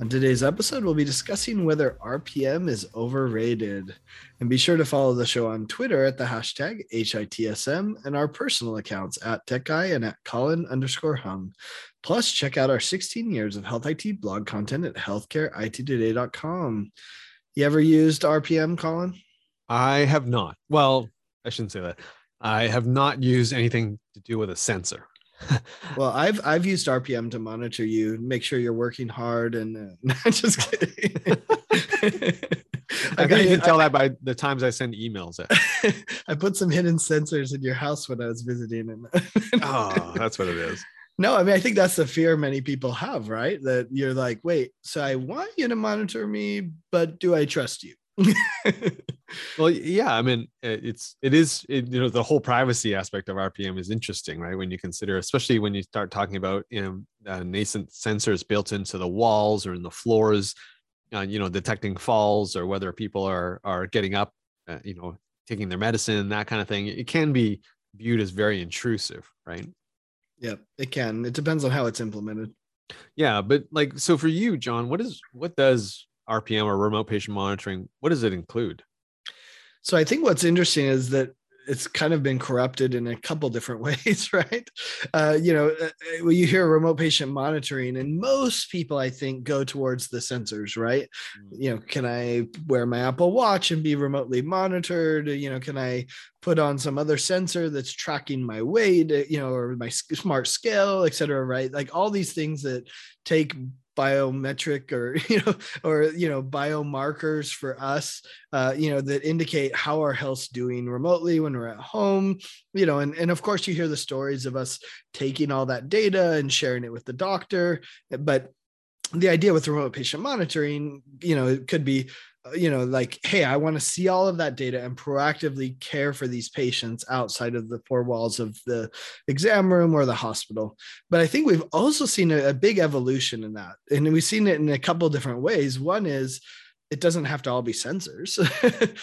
On today's episode, we'll be discussing whether RPM is overrated. And be sure to follow the show on Twitter at the hashtag HITSM and our personal accounts at TechGuy and at Colin underscore Hung. Plus, check out our 16 years of health IT blog content at healthcareittoday.com. You ever used RPM, Colin? I have not. Well, I shouldn't say that. I have not used anything to do with a sensor. well, I've I've used RPM to monitor you, make sure you're working hard, and uh, just kidding. I you can tell I, that by the times I send emails. I put some hidden sensors in your house when I was visiting, and oh, that's what it is. No, I mean I think that's the fear many people have, right? That you're like, wait, so I want you to monitor me, but do I trust you? well yeah i mean it's it is it, you know the whole privacy aspect of rpm is interesting right? When you consider especially when you start talking about you know uh, nascent sensors built into the walls or in the floors uh, you know detecting falls or whether people are are getting up uh, you know taking their medicine that kind of thing it can be viewed as very intrusive right? Yeah it can. It depends on how it's implemented. Yeah but like so for you john what is what does RPM or remote patient monitoring, what does it include? So I think what's interesting is that it's kind of been corrupted in a couple different ways, right? Uh, you know, uh, uh, when you hear remote patient monitoring, and most people, I think, go towards the sensors, right? Mm. You know, can I wear my Apple Watch and be remotely monitored? You know, can I put on some other sensor that's tracking my weight, uh, you know, or my smart scale, et cetera, right? Like all these things that take biometric or you know or you know biomarkers for us uh, you know that indicate how our health's doing remotely when we're at home you know and, and of course you hear the stories of us taking all that data and sharing it with the doctor but the idea with remote patient monitoring you know it could be Uh, you know like hey i want to see all of that data and proactively care for these patients outside of the four walls of the exam room or the hospital. But i think we've also seen a, a big evolution in that and we've seen it in a couple different ways. One is it doesn't have to all be sensors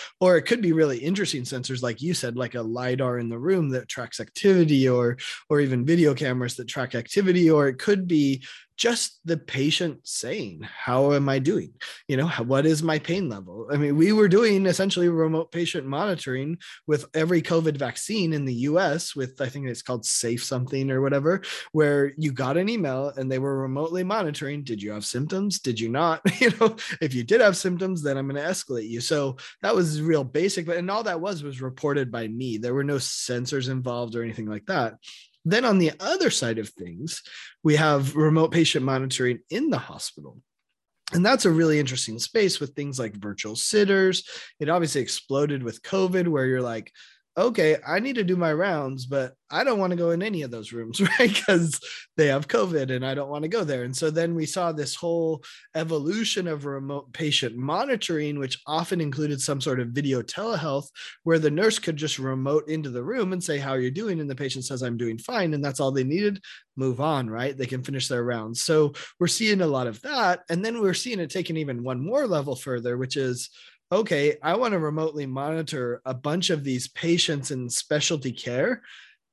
or it could be really interesting sensors like you said like a lidar in the room that tracks activity or or even video cameras that track activity or it could be just the patient saying how am i doing? You know what is my pain level? I mean we were doing essentially remote patient monitoring with every covid vaccine in the us with i think it's called safe something or whatever where you got an email and they were remotely monitoring did you have symptoms? Did you not? You know if you did have symptoms then i'm going to escalate you. So that was real basic but and all that was was reported by me. There were no sensors involved or anything like that then on the other side of things, we have remote patient monitoring in the hospital. And that's a really interesting space with things like virtual sitters. It obviously exploded with COVID, where you're like, okay, I need to do my rounds, but I don't want to go in any of those rooms, right? Because they have COVID and I don't want to go there. And so then we saw this whole evolution of remote patient monitoring, which often included some sort of video telehealth where the nurse could just remote into the room and say, How are you doing? And the patient says, I'm doing fine. And that's all they needed. Move on, right? They can finish their rounds. So we're seeing a lot of that. And then we're seeing it taken even one more level further, which is okay, I want to remotely monitor a bunch of these patients in specialty care,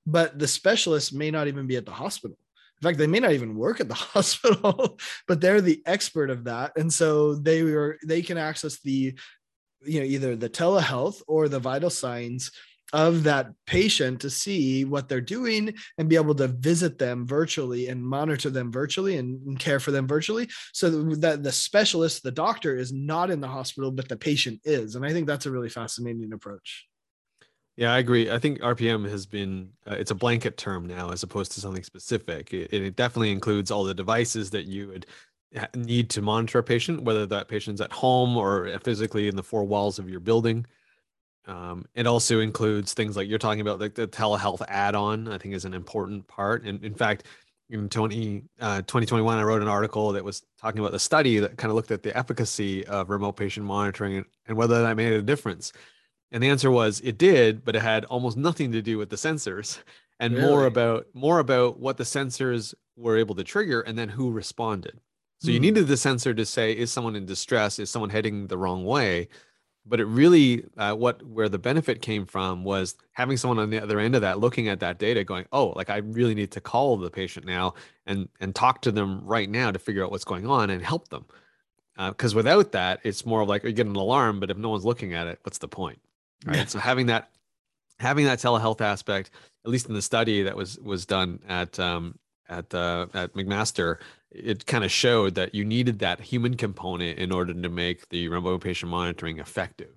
but the specialist may not even be at the hospital. In fact, they may not even work at the hospital, but they're the expert of that. And so they were they can access the you know either the telehealth or the vital signs of that patient to see what they're doing and be able to visit them virtually and monitor them virtually and, and, care for them virtually. So that the specialist the doctor is not in the hospital but the patient is. And i think that's a really fascinating approach. Yeah i agree. I think rpm has been uh, it's a blanket term now as opposed to something specific. It, it definitely includes all the devices that you would need to monitor a patient whether that patient's at home or physically in the four walls of your building um, it also includes things like you're talking about, like the telehealth add-on. I think is an important part. And in fact, in 20, uh, 2021, I wrote an article that was talking about the study that kind of looked at the efficacy of remote patient monitoring and whether that made a difference. And the answer was it did, but it had almost nothing to do with the sensors. and Really? more about more about what the sensors were able to trigger and then who responded. So you Hmm. needed the sensor to say, is someone in distress? Is someone heading the wrong way? But it really, uh, what where the benefit came from was having someone on the other end of that, looking at that data, going, "Oh, like I really need to call the patient now and and talk to them right now to figure out what's going on and help them." Because without that, it's more of like you get an alarm, but if no one's looking at it, what's the point? Right. Yeah. So having that having that telehealth aspect, at least in the study that was was done at um, at uh, at McMaster, it kind of showed that you needed that human component in order to make the remote patient monitoring effective.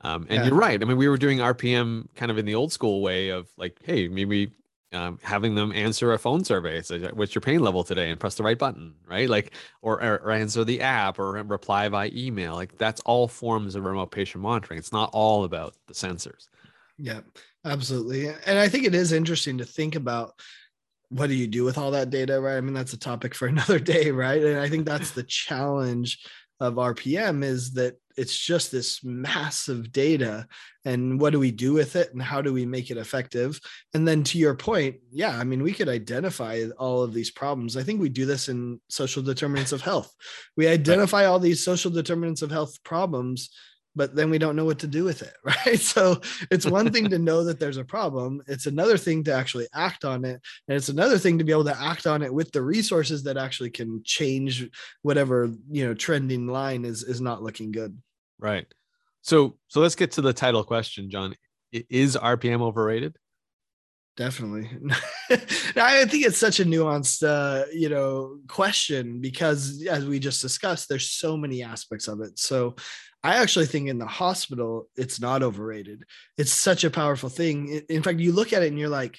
Um, and Yeah. you're right. I mean, we were doing RPM kind of in the old school way of like, hey, maybe um, having them answer a phone survey. What's your pain level today? And press the right button, right? Like, or, or, or answer the app or reply by email. Like, that's all forms of remote patient monitoring. It's not all about the sensors. Yeah, absolutely. And I think it is interesting to think about what do you do with all that data, right? I mean, that's a topic for another day, right? And I think that's the challenge of RPM is that it's just this massive data and what do we do with it and how do we make it effective and then to your point yeah i mean we could identify all of these problems i think we do this in social determinants of health we identify all these social determinants of health problems but then we don't know what to do with it right so it's one thing to know that there's a problem it's another thing to actually act on it and it's another thing to be able to act on it with the resources that actually can change whatever you know trending line is is not looking good Right. So, so let's get to the title question, John. Is RPM overrated? definitely i think it's such a nuanced uh you know question because as we just discussed there's so many aspects of it so i actually think in the hospital it's not overrated. It's such a powerful thing. In fact you look at it and you're like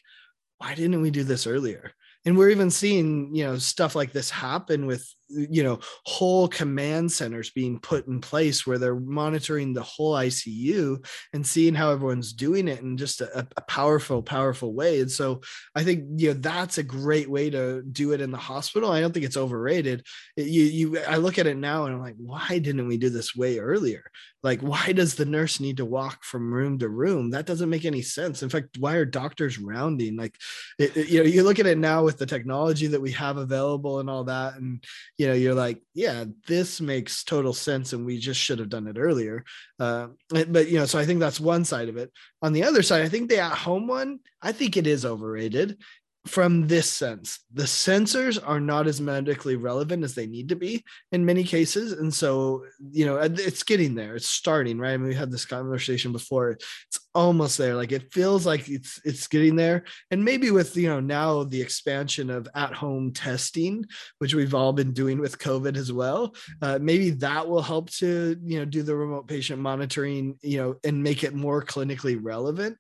why didn't we do this earlier? And we're even seeing you know stuff like this happen with you know whole command centers being put in place where they're monitoring the whole icu and seeing how everyone's doing it in just a, a powerful powerful way. And so i think you know that's a great way to do it in the hospital. I don't think it's overrated. You you i look at it now and i'm like why didn't we do this way earlier? Like why does the nurse need to walk from room to room? That doesn't make any sense. In fact why are doctors rounding? Like it, it- you know you look at it now with the technology that we have available and all that and you know you're like yeah this makes total sense and we just should have done it earlier. Uh, but you know so i think that's one side of it. On the other side i think the at home one i think it is overrated from this sense. The sensors are not as medically relevant as they need to be in many cases. And so you know it's getting there. It's starting right? I mean, we had this conversation before. It's almost there. Like it feels like it's it's getting there. And maybe with you know now the expansion of at home testing which we've all been doing with covid as well uh, maybe that will help to you know do the remote patient monitoring you know and make it more clinically relevant.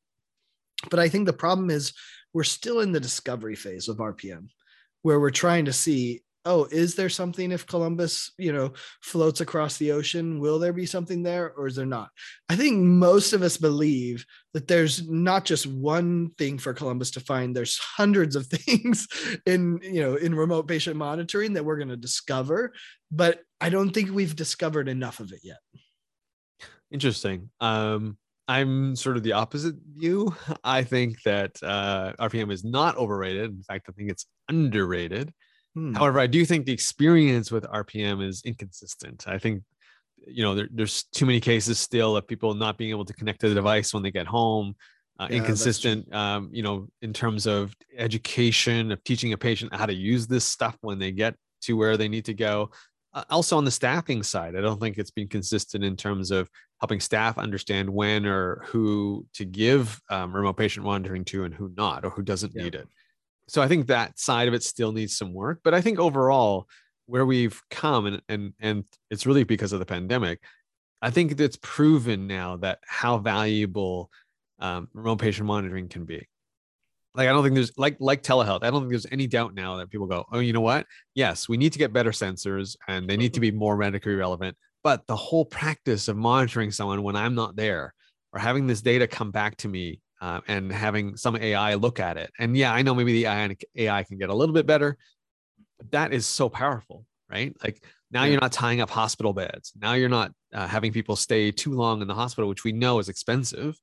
But i think the problem is we're still in the discovery phase of rpm where we're trying to see oh is there something if columbus you know floats across the ocean will there be something there or is there not i think most of us believe that there's not just one thing for columbus to find there's hundreds of things in you know in remote patient monitoring that we're going to discover but i don't think we've discovered enough of it yet Interesting. Um, I'm sort of the opposite view. I think that uh, RPM is not overrated. In fact, I think it's underrated. Hmm. However, I do think the experience with RPM is inconsistent. I think, you know, there, there's too many cases still of people not being able to connect to the device when they get home. Uh, Yeah, inconsistent, um, you know, in terms of education of teaching a patient how to use this stuff when they get to where they need to go. Uh, also on the staffing side, I don't think it's been consistent in terms of helping staff understand when or who to give um, remote patient monitoring to and who not, or who doesn't Yeah. need it. So I think that side of it still needs some work. But I think overall, where we've come, and and and it's really because of the pandemic. I think it's proven now that how valuable um, remote patient monitoring can be. Like I don't think there's like like telehealth. I don't think there's any doubt now that people go, oh, you know what? Yes, we need to get better sensors, and they need to be more medically relevant. But the whole practice of monitoring someone when I'm not there, or having this data come back to me, uh, and having some AI look at it, and yeah, I know maybe the AI, AI can get a little bit better, but that is so powerful, right? Like now Yeah. you're not tying up hospital beds. Now you're not uh, having people stay too long in the hospital, which we know is expensive,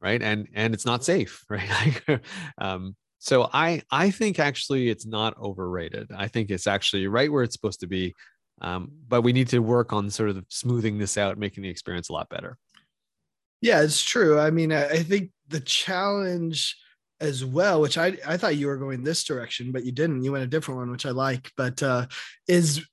right? And and it's not safe, right? Like, um, So I I think actually it's not overrated. I think it's actually right where it's supposed to be. Um, but we need to work on sort of smoothing this out, making the experience a lot better. Yeah, it's true. I mean, I, I think the challenge as well, which I, I thought you were going this direction, but you didn't. You went a different one, which I like. But uh, is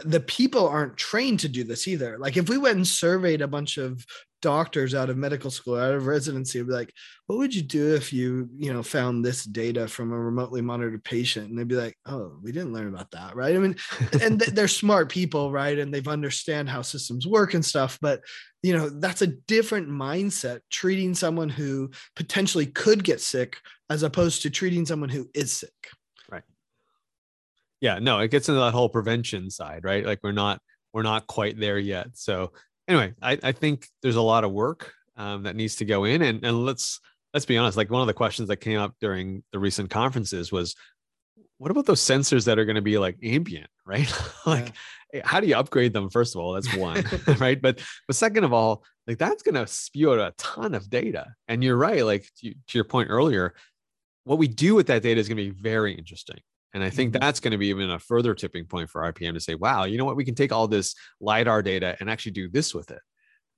the people aren't trained to do this either. Like if we went and surveyed a bunch of doctors out of medical school, out of residency, be like, what would you do if you, you know, found this data from a remotely monitored patient? And they'd be like, oh, we didn't learn about that, right? I mean, and they're smart people, right? And they've understand how systems work and stuff, but you know, that's a different mindset treating someone who potentially could get sick as opposed to treating someone who is sick. Yeah, no, it gets into that whole prevention side, right? Like we're not we're not quite there yet. So anyway, I, I think there's a lot of work um, that needs to go in, and and let's let's be honest. Like one of the questions that came up during the recent conferences was, what about those sensors that are going to be like ambient, right? like, yeah. how do you upgrade them? First of all, that's one, right? But but second of all, like that's going to spew out a ton of data. And you're right. Like to, to your point earlier, what we do with that data is going to be very interesting. And I think mm-hmm. that's going to be even a further tipping point for RPM to say, wow, you know what? We can take all this LiDAR data and actually do this with it.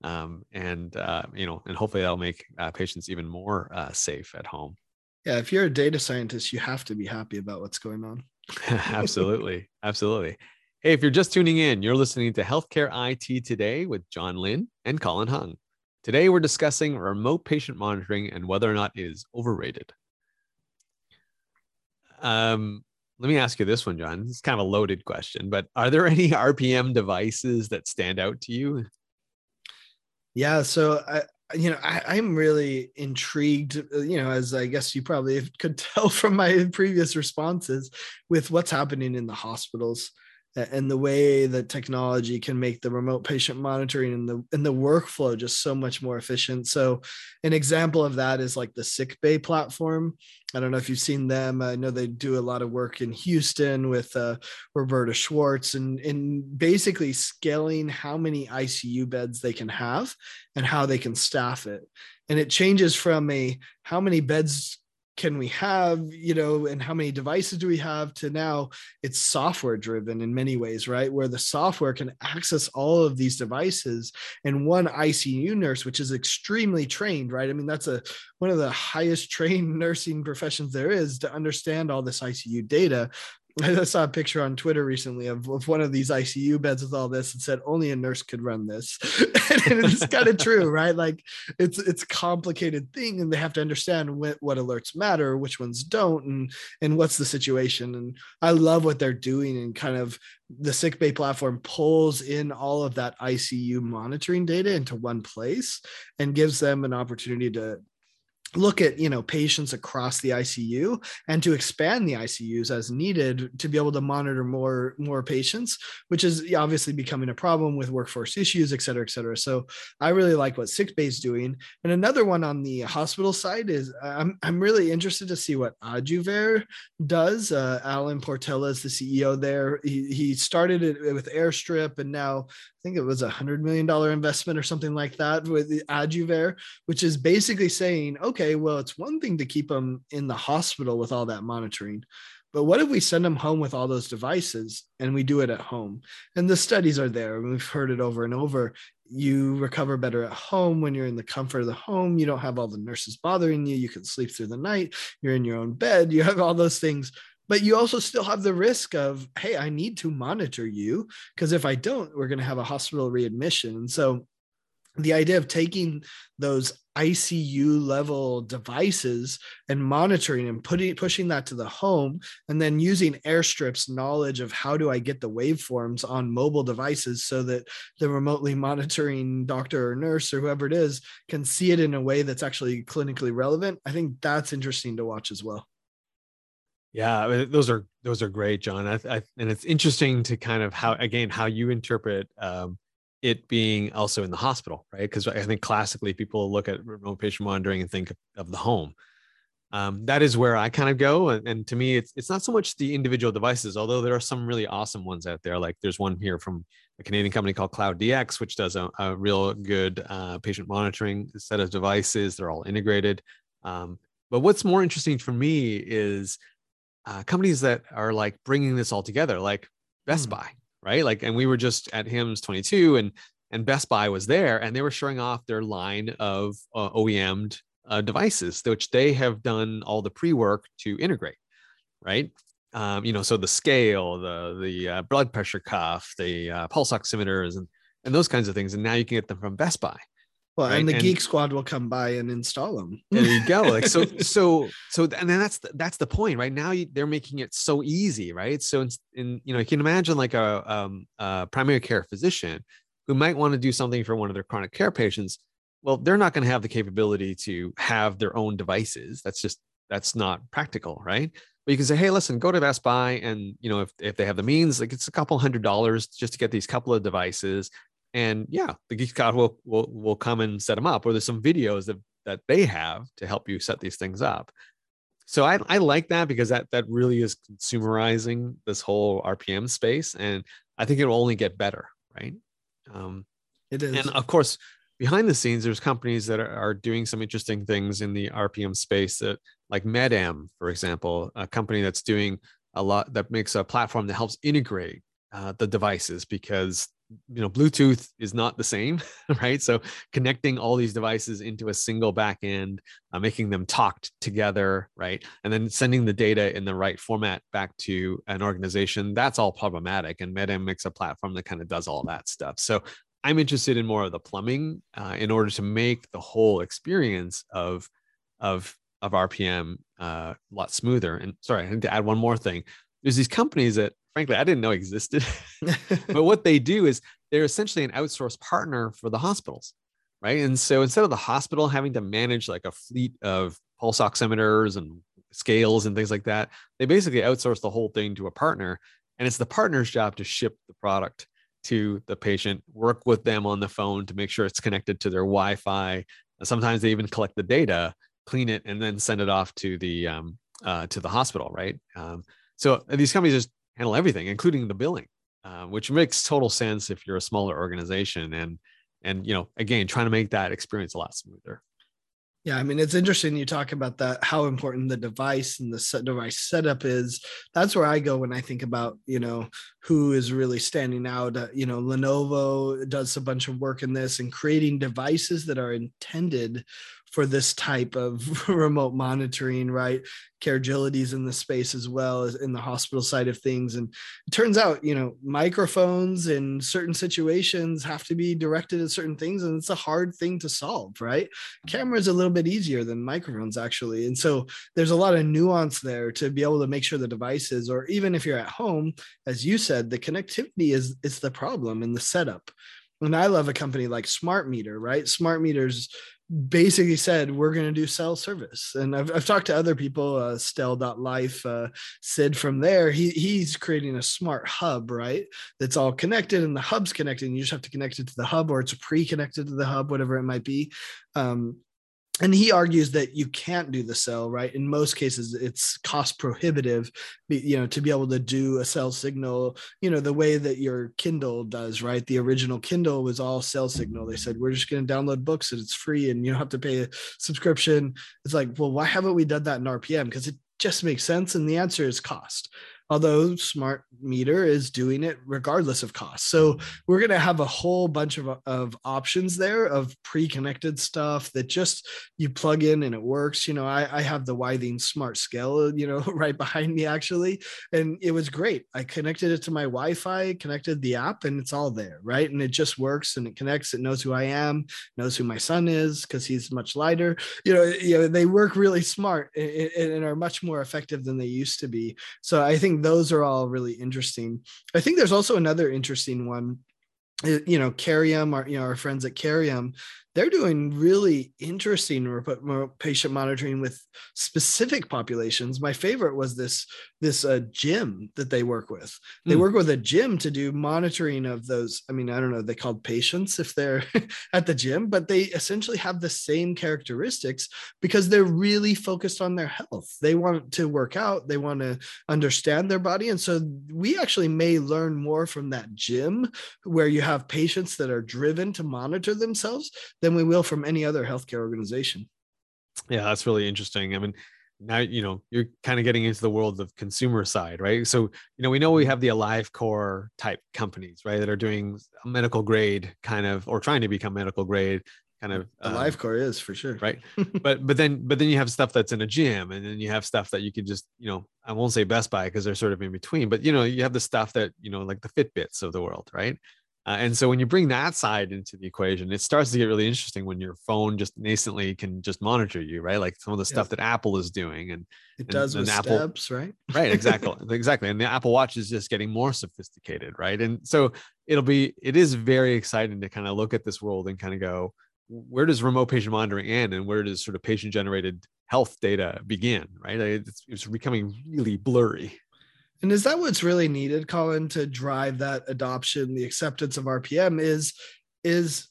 Um, and, uh, you know, and hopefully that'll make uh, patients even more uh, safe at home. Yeah. If you're a data scientist, you have to be happy about what's going on. absolutely. Absolutely. Hey, if you're just tuning in, you're listening to Healthcare IT Today with John Lynn and Colin Hung. Today, we're discussing remote patient monitoring and whether or not it is overrated. Um, let me ask you this one, John. It's kind of a loaded question, but are there any RPM devices that stand out to you? Yeah, so I, you know, I, am really intrigued, uh, you know, as I guess you probably could tell from my previous responses with what's happening in the hospitals and the way that technology can make the remote patient monitoring and the and the workflow just so much more efficient. So, an example of that is like the SickBay platform. I don't know if you've seen them. I know they do a lot of work in Houston with uh, Roberta Schwartz and in basically scaling how many ICU beds they can have and how they can staff it. And it changes from a how many beds can we have you know and how many devices do we have to now it's software driven in many ways right? Where the software can access all of these devices and one icu nurse which is extremely trained right? I mean that's a one of the highest trained nursing professions there is to understand all this icu data I saw a picture on Twitter recently of, of one of these ICU beds with all this and said only a nurse could run this. and it's kind of true, right? Like it's it's a complicated thing and they have to understand what, what alerts matter, which ones don't, and and what's the situation. And I love what they're doing and kind of the sickbay platform pulls in all of that ICU monitoring data into one place and gives them an opportunity to look at you know patients across the ICU and to expand the ICUs as needed to be able to monitor more more patients, which is obviously becoming a problem with workforce issues, et cetera, et cetera. So I really like what SickBay is doing. And another one on the hospital side is I'm I'm really interested to see what Aduver does. Uh, Alan Portela is the CEO there. He, he started it with Airstrip and now I think it was a hundred million dollar investment or something like that with Aduver, which is basically saying, okay, well, it's one thing to keep them in the hospital with all that monitoring, but what if we send them home with all those devices and we do it at home? And the studies are there. We've heard it over and over. You recover better at home when you're in the comfort of the home. You don't have all the nurses bothering you. You can sleep through the night. You're in your own bed. You have all those things but you also still have the risk of hey i need to monitor you because if i don't we're going to have a hospital readmission and so the idea of taking those ICU level devices and monitoring and putting pushing that to the home and then using airstrips knowledge of how do I get the waveforms on mobile devices so that the remotely monitoring doctor or nurse or whoever it is can see it in a way that's actually clinically relevant. I think that's interesting to watch as well. Yeah, those are those are great, John. I, I, and it's interesting to kind of how again how you interpret um, it being also in the hospital, right? Because I think classically people look at remote patient monitoring and think of the home. Um, that is where I kind of go, and, and, to me, it's it's not so much the individual devices, although there are some really awesome ones out there. Like there's one here from a Canadian company called Cloud DX, which does a, a real good uh, patient monitoring set of devices. They're all integrated. Um, but what's more interesting for me is uh, companies that are like bringing this all together, like Best mm. Buy, right? Like, and we were just at HIMSS 22, and and Best Buy was there, and they were showing off their line of uh, OEM'd uh, devices, which they have done all the pre-work to integrate, right? Um, you know, so the scale, the the uh, blood pressure cuff, the uh, pulse oximeters, and and those kinds of things, and now you can get them from Best Buy. Well, right? and the and, Geek Squad will come by and install them. there you go. Like so, so, so, and then that's the, that's the point, right? Now you, they're making it so easy, right? So, in, in you know, you can imagine like a, um, a primary care physician who might want to do something for one of their chronic care patients. Well, they're not going to have the capability to have their own devices. That's just that's not practical, right? But you can say, hey, listen, go to Best Buy, and you know, if if they have the means, like it's a couple hundred dollars just to get these couple of devices and yeah the geek squad will will will come and set them up or there's some videos that that they have to help you set these things up. So I, I like that because that that really is consumerizing this whole rpm space and i think it will only get better right? Um, it is. and of course behind the scenes there's companies that are, are doing some interesting things in the rpm space that like MedM for example a company that's doing a lot that makes a platform that helps integrate uh, the devices because you know bluetooth is not the same right? So connecting all these devices into a single backend uh, making them talked together right? And then sending the data in the right format back to an organization that's all problematic and MedM makes a platform that kind of does all that stuff. So i'm interested in more of the plumbing uh, in order to make the whole experience of of of rpm uh, a lot smoother. And sorry i need to add one more thing. There's these companies that frankly I didn't know existed. but what they do is they're essentially an outsourced partner for the hospitals, right? And so instead of the hospital having to manage like a fleet of pulse oximeters and scales and things like that, they basically outsource the whole thing to a partner. And it's the partner's job to ship the product to the patient, work with them on the phone to make sure it's connected to their Wi-Fi. Sometimes they even collect the data, clean it, and then send it off to the um, uh, to the hospital, right? Um, so these companies just handle everything, including the billing, uh, which makes total sense if you're a smaller organization and and you know again trying to make that experience a lot smoother. Yeah, I mean it's interesting you talk about that how important the device and the set device setup is. That's where I go when I think about you know who is really standing out. Uh, you know, Lenovo does a bunch of work in this and creating devices that are intended for this type of remote monitoring, right? Caregility's in the space as well as in the hospital side of things. And it turns out, you know, microphones in certain situations have to be directed at certain things, and it's a hard thing to solve, right? Cameras a little bit easier than microphones, actually. And so there's a lot of nuance there to be able to make sure the devices, or even if you're at home, as you said, the connectivity is is the problem in the setup and I love a company like Smart Meter, right? Smart Meters basically said we're going to do cell service. And I've, I've talked to other people uh, stel.life uh, sid from there. He, he's creating a smart hub right? That's all connected and the hub's connected and you just have to connect it to the hub or it's pre-connected to the hub whatever it might be. Um, and he argues that you can't do the cell right? In most cases it's cost prohibitive you know to be able to do a cell signal you know the way that your kindle does right? The original kindle was all cell signal. They said we're just going to download books and it's free and you don't have to pay a subscription. It's like well why haven't we done that in rpm because it just makes sense and the answer is cost although smart meter is doing it regardless of cost. So we're going to have a whole bunch of, of options there of pre-connected stuff that just you plug in and it works. You know i, I have the Withings smart scale you know right behind me actually and it was great. I connected it to my wi-fi connected the app and it's all there right? And it just works and it connects. It knows who i am knows who my son is because he's much lighter. You know, you know they work really smart and, and are much more effective than they used to be. So i think those are all really interesting. I think there's also another interesting one eh, you know, Carium, our you know our friends at Carium, they're doing really interesting patient monitoring with specific populations. My favorite was this this uh, gym that they work with. They mm. work with a gym to do monitoring of those. I mean, I don't know, they called patients if they're at the gym, but they essentially have the same characteristics because they're really focused on their health. They want to work out, they want to understand their body, and so we actually may learn more from that gym where you have patients that are driven to monitor themselves than we will from any other healthcare organization. Yeah, that's really interesting. I mean, now you know you're kind of getting into the world of consumer side right? So you know we know we have the AliveCor type companies right that are doing medical grade kind of or trying to become medical grade kind of AliveCor um, is for sure. right? But but then but then you have stuff that's in a gym and then you have stuff that you can just you know i won't say best buy because they're sort of in between but you know you have the stuff that you know like the fitbits of the world right uh, and so when you bring that side into the equation, it starts to get really interesting when your phone just nascently can just monitor you, right? Like some of the stuff that Apple is doing, and it and, does with Apple, steps, right? right, exactly, exactly. And the Apple Watch is just getting more sophisticated, right? And so it'll be, it is very exciting to kind of look at this world and kind of go, where does remote patient monitoring end, and where does sort of patient generated health data begin, right? It's, it's becoming really blurry. And is that what's really needed, Colin, to drive that adoption, the acceptance of RPM is is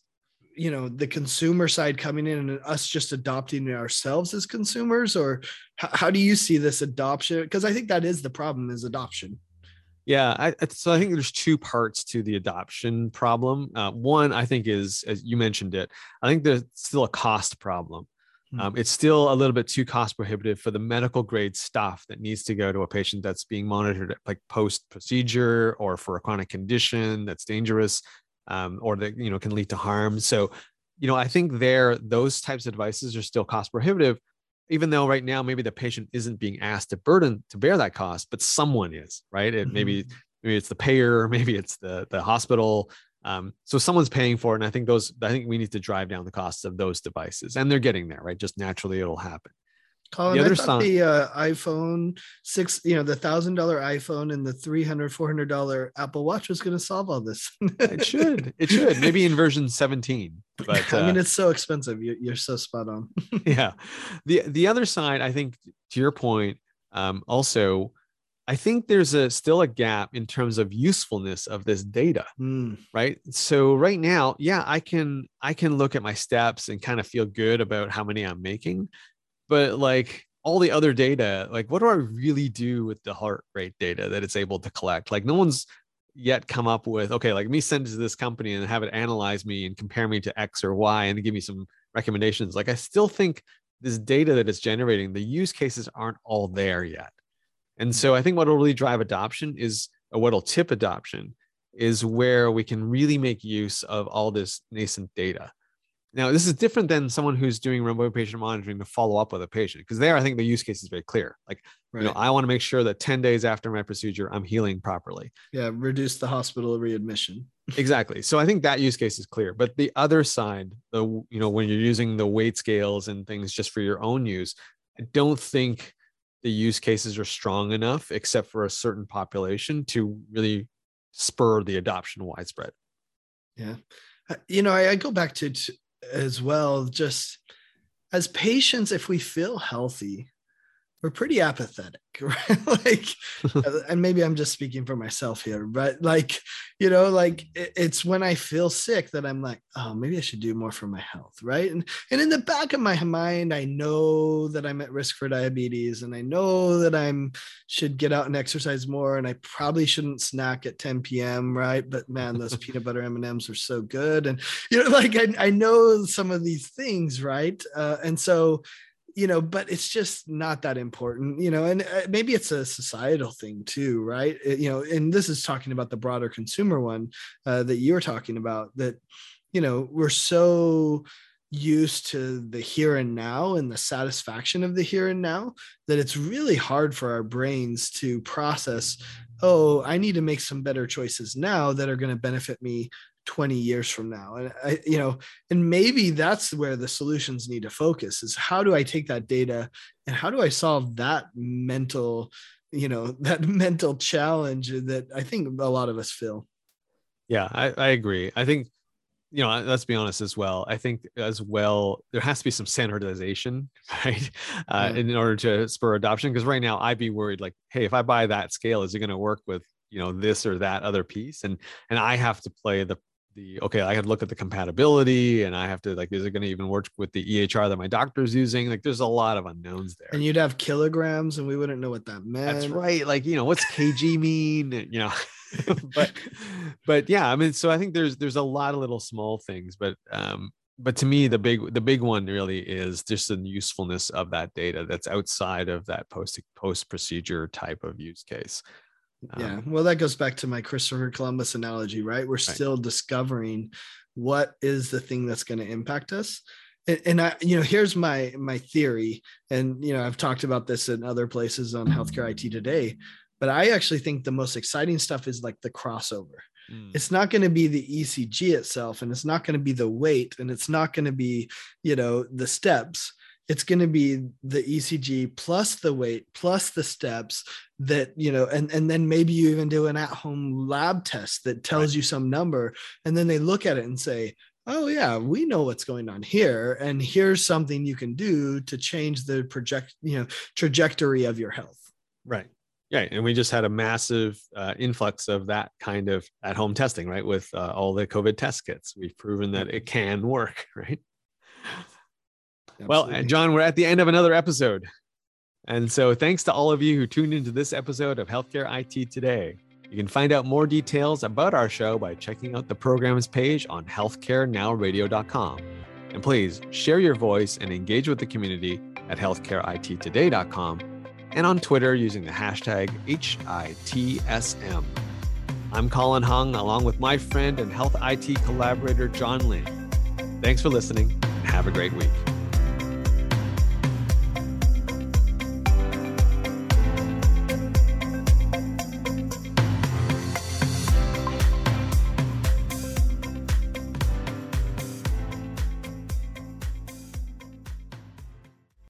you know the consumer side coming in and us just adopting ourselves as consumers? Or how, how do you see this adoption? Because i think that is the problem is adoption. Yeah I, so i think there's two parts to the adoption problem. Uh, one i think is as you mentioned it i think there's still a cost problem. Um, it's still a little bit too cost prohibitive for the medical grade stuff that needs to go to a patient that's being monitored like post procedure or for a chronic condition that's dangerous um, or that you know can lead to harm. So, you know, I think there those types of devices are still cost prohibitive, even though right now maybe the patient isn't being asked to burden to bear that cost, but someone is, right? It, mm-hmm. Maybe maybe it's the payer, maybe it's the the hospital, um, so someone's paying for it, and I think those. I think we need to drive down the costs of those devices, and they're getting there, right? Just naturally, it'll happen. Colin, the other I thought the uh, iPhone six, you know, the thousand dollar iPhone and the 300 400 dollar Apple Watch was going to solve all this. it should. It should. Maybe in version 17. But uh, I mean, uh, it's so expensive. You're, you're so spot on. yeah. The the other side, I think, to your point, um, also I think there's a still a gap in terms of usefulness of this data, mm. right? So right now, yeah, I can I can look at my steps and kind of feel good about how many I'm making, but like all the other data, like what do I really do with the heart rate data that it's able to collect? Like no one's yet come up with okay, like me send it to this company and have it analyze me and compare me to X or Y and give me some recommendations. Like I still think this data that it's generating, the use cases aren't all there yet. And so I think what will really drive adoption is, or what'll tip adoption is where we can really make use of all this nascent data. Now, this is different than someone who's doing remote patient monitoring to follow up with a patient, because there I think the use case is very clear. Like, right. you know, I want to make sure that 10 days after my procedure, I'm healing properly. Yeah, reduce the hospital readmission. exactly. So I think that use case is clear. But the other side, the you know, when you're using the weight scales and things just for your own use, I don't think the use cases are strong enough, except for a certain population, to really spur the adoption widespread. Yeah. Uh, you know, I, I go back to t- as well, just as patients, if we feel healthy, we're pretty apathetic right? Like uh, and maybe i'm just speaking for myself here but like you know like it's when i feel sick that i'm like oh maybe i should do more for my health right? And and in the back of my mind i know that i'm at risk for diabetes and i know that i'm should get out and exercise more and i probably shouldn't snack at 10 p.m right? But man those peanut butter m&ms are so good and you know like i, I know some of these things right? Uh, and so you know but it's just not that important you know and uh, maybe it's a societal thing too right? It, you know and this is talking about the broader consumer one uh, that you're talking about that you know we're so used to the here and now and the satisfaction of the here and now that it's really hard for our brains to process oh i need to make some better choices now that are going to benefit me 20 years from now. And i you know and maybe that's where the solutions need to focus is how do i take that data and how do i solve that mental you know that mental challenge that i think a lot of us feel? Yeah i, I agree. I think you know let's be honest as well. I think as well there has to be some standardization right? Uh, yeah. in order to spur adoption because right now i'd be worried like hey if i buy that scale is it going to work with you know this or that other piece? And and i have to play the the okay i had to look at the compatibility and i have to like is it going to even work with the ehr that my doctor's using? Like there's a lot of unknowns there. and you'd have kilograms and we wouldn't know what that meant. that's right like you know what's kg mean you know but but yeah i mean so i think there's there's a lot of little small things but um but to me the big the big one really is just the usefulness of that data that's outside of that post post procedure type of use case yeah um, well that goes back to my christopher columbus analogy right we're right. still discovering what is the thing that's going to impact us and, and i you know here's my my theory and you know i've talked about this in other places on healthcare it today but i actually think the most exciting stuff is like the crossover Mm. It's not going to be the ECG itself, and it's not going to be the weight, and it's not going to be, you know, the steps. It's going to be the ECG plus the weight plus the steps that you know, and and then maybe you even do an at-home lab test that tells right. you some number, and then they look at it and say, oh yeah we know what's going on here and here's something you can do to change the project you know trajectory of your health right yeah, and we just had a massive uh, influx of that kind of at-home testing, right? With uh, all the COVID test kits, we've proven that it can work, right? Uh, Absolutely. Well, John, we're at the end of another episode, and so thanks to all of you who tuned into this episode of Healthcare IT Today. You can find out more details about our show by checking out the programs page on healthcarenowradio.com. And please share your voice and engage with the community at healthcareittoday.com and on Twitter using the hashtag HITSM. I'm Colin Hung, along with my friend and health IT collaborator, John Lynn. Thanks for listening, and have a great week.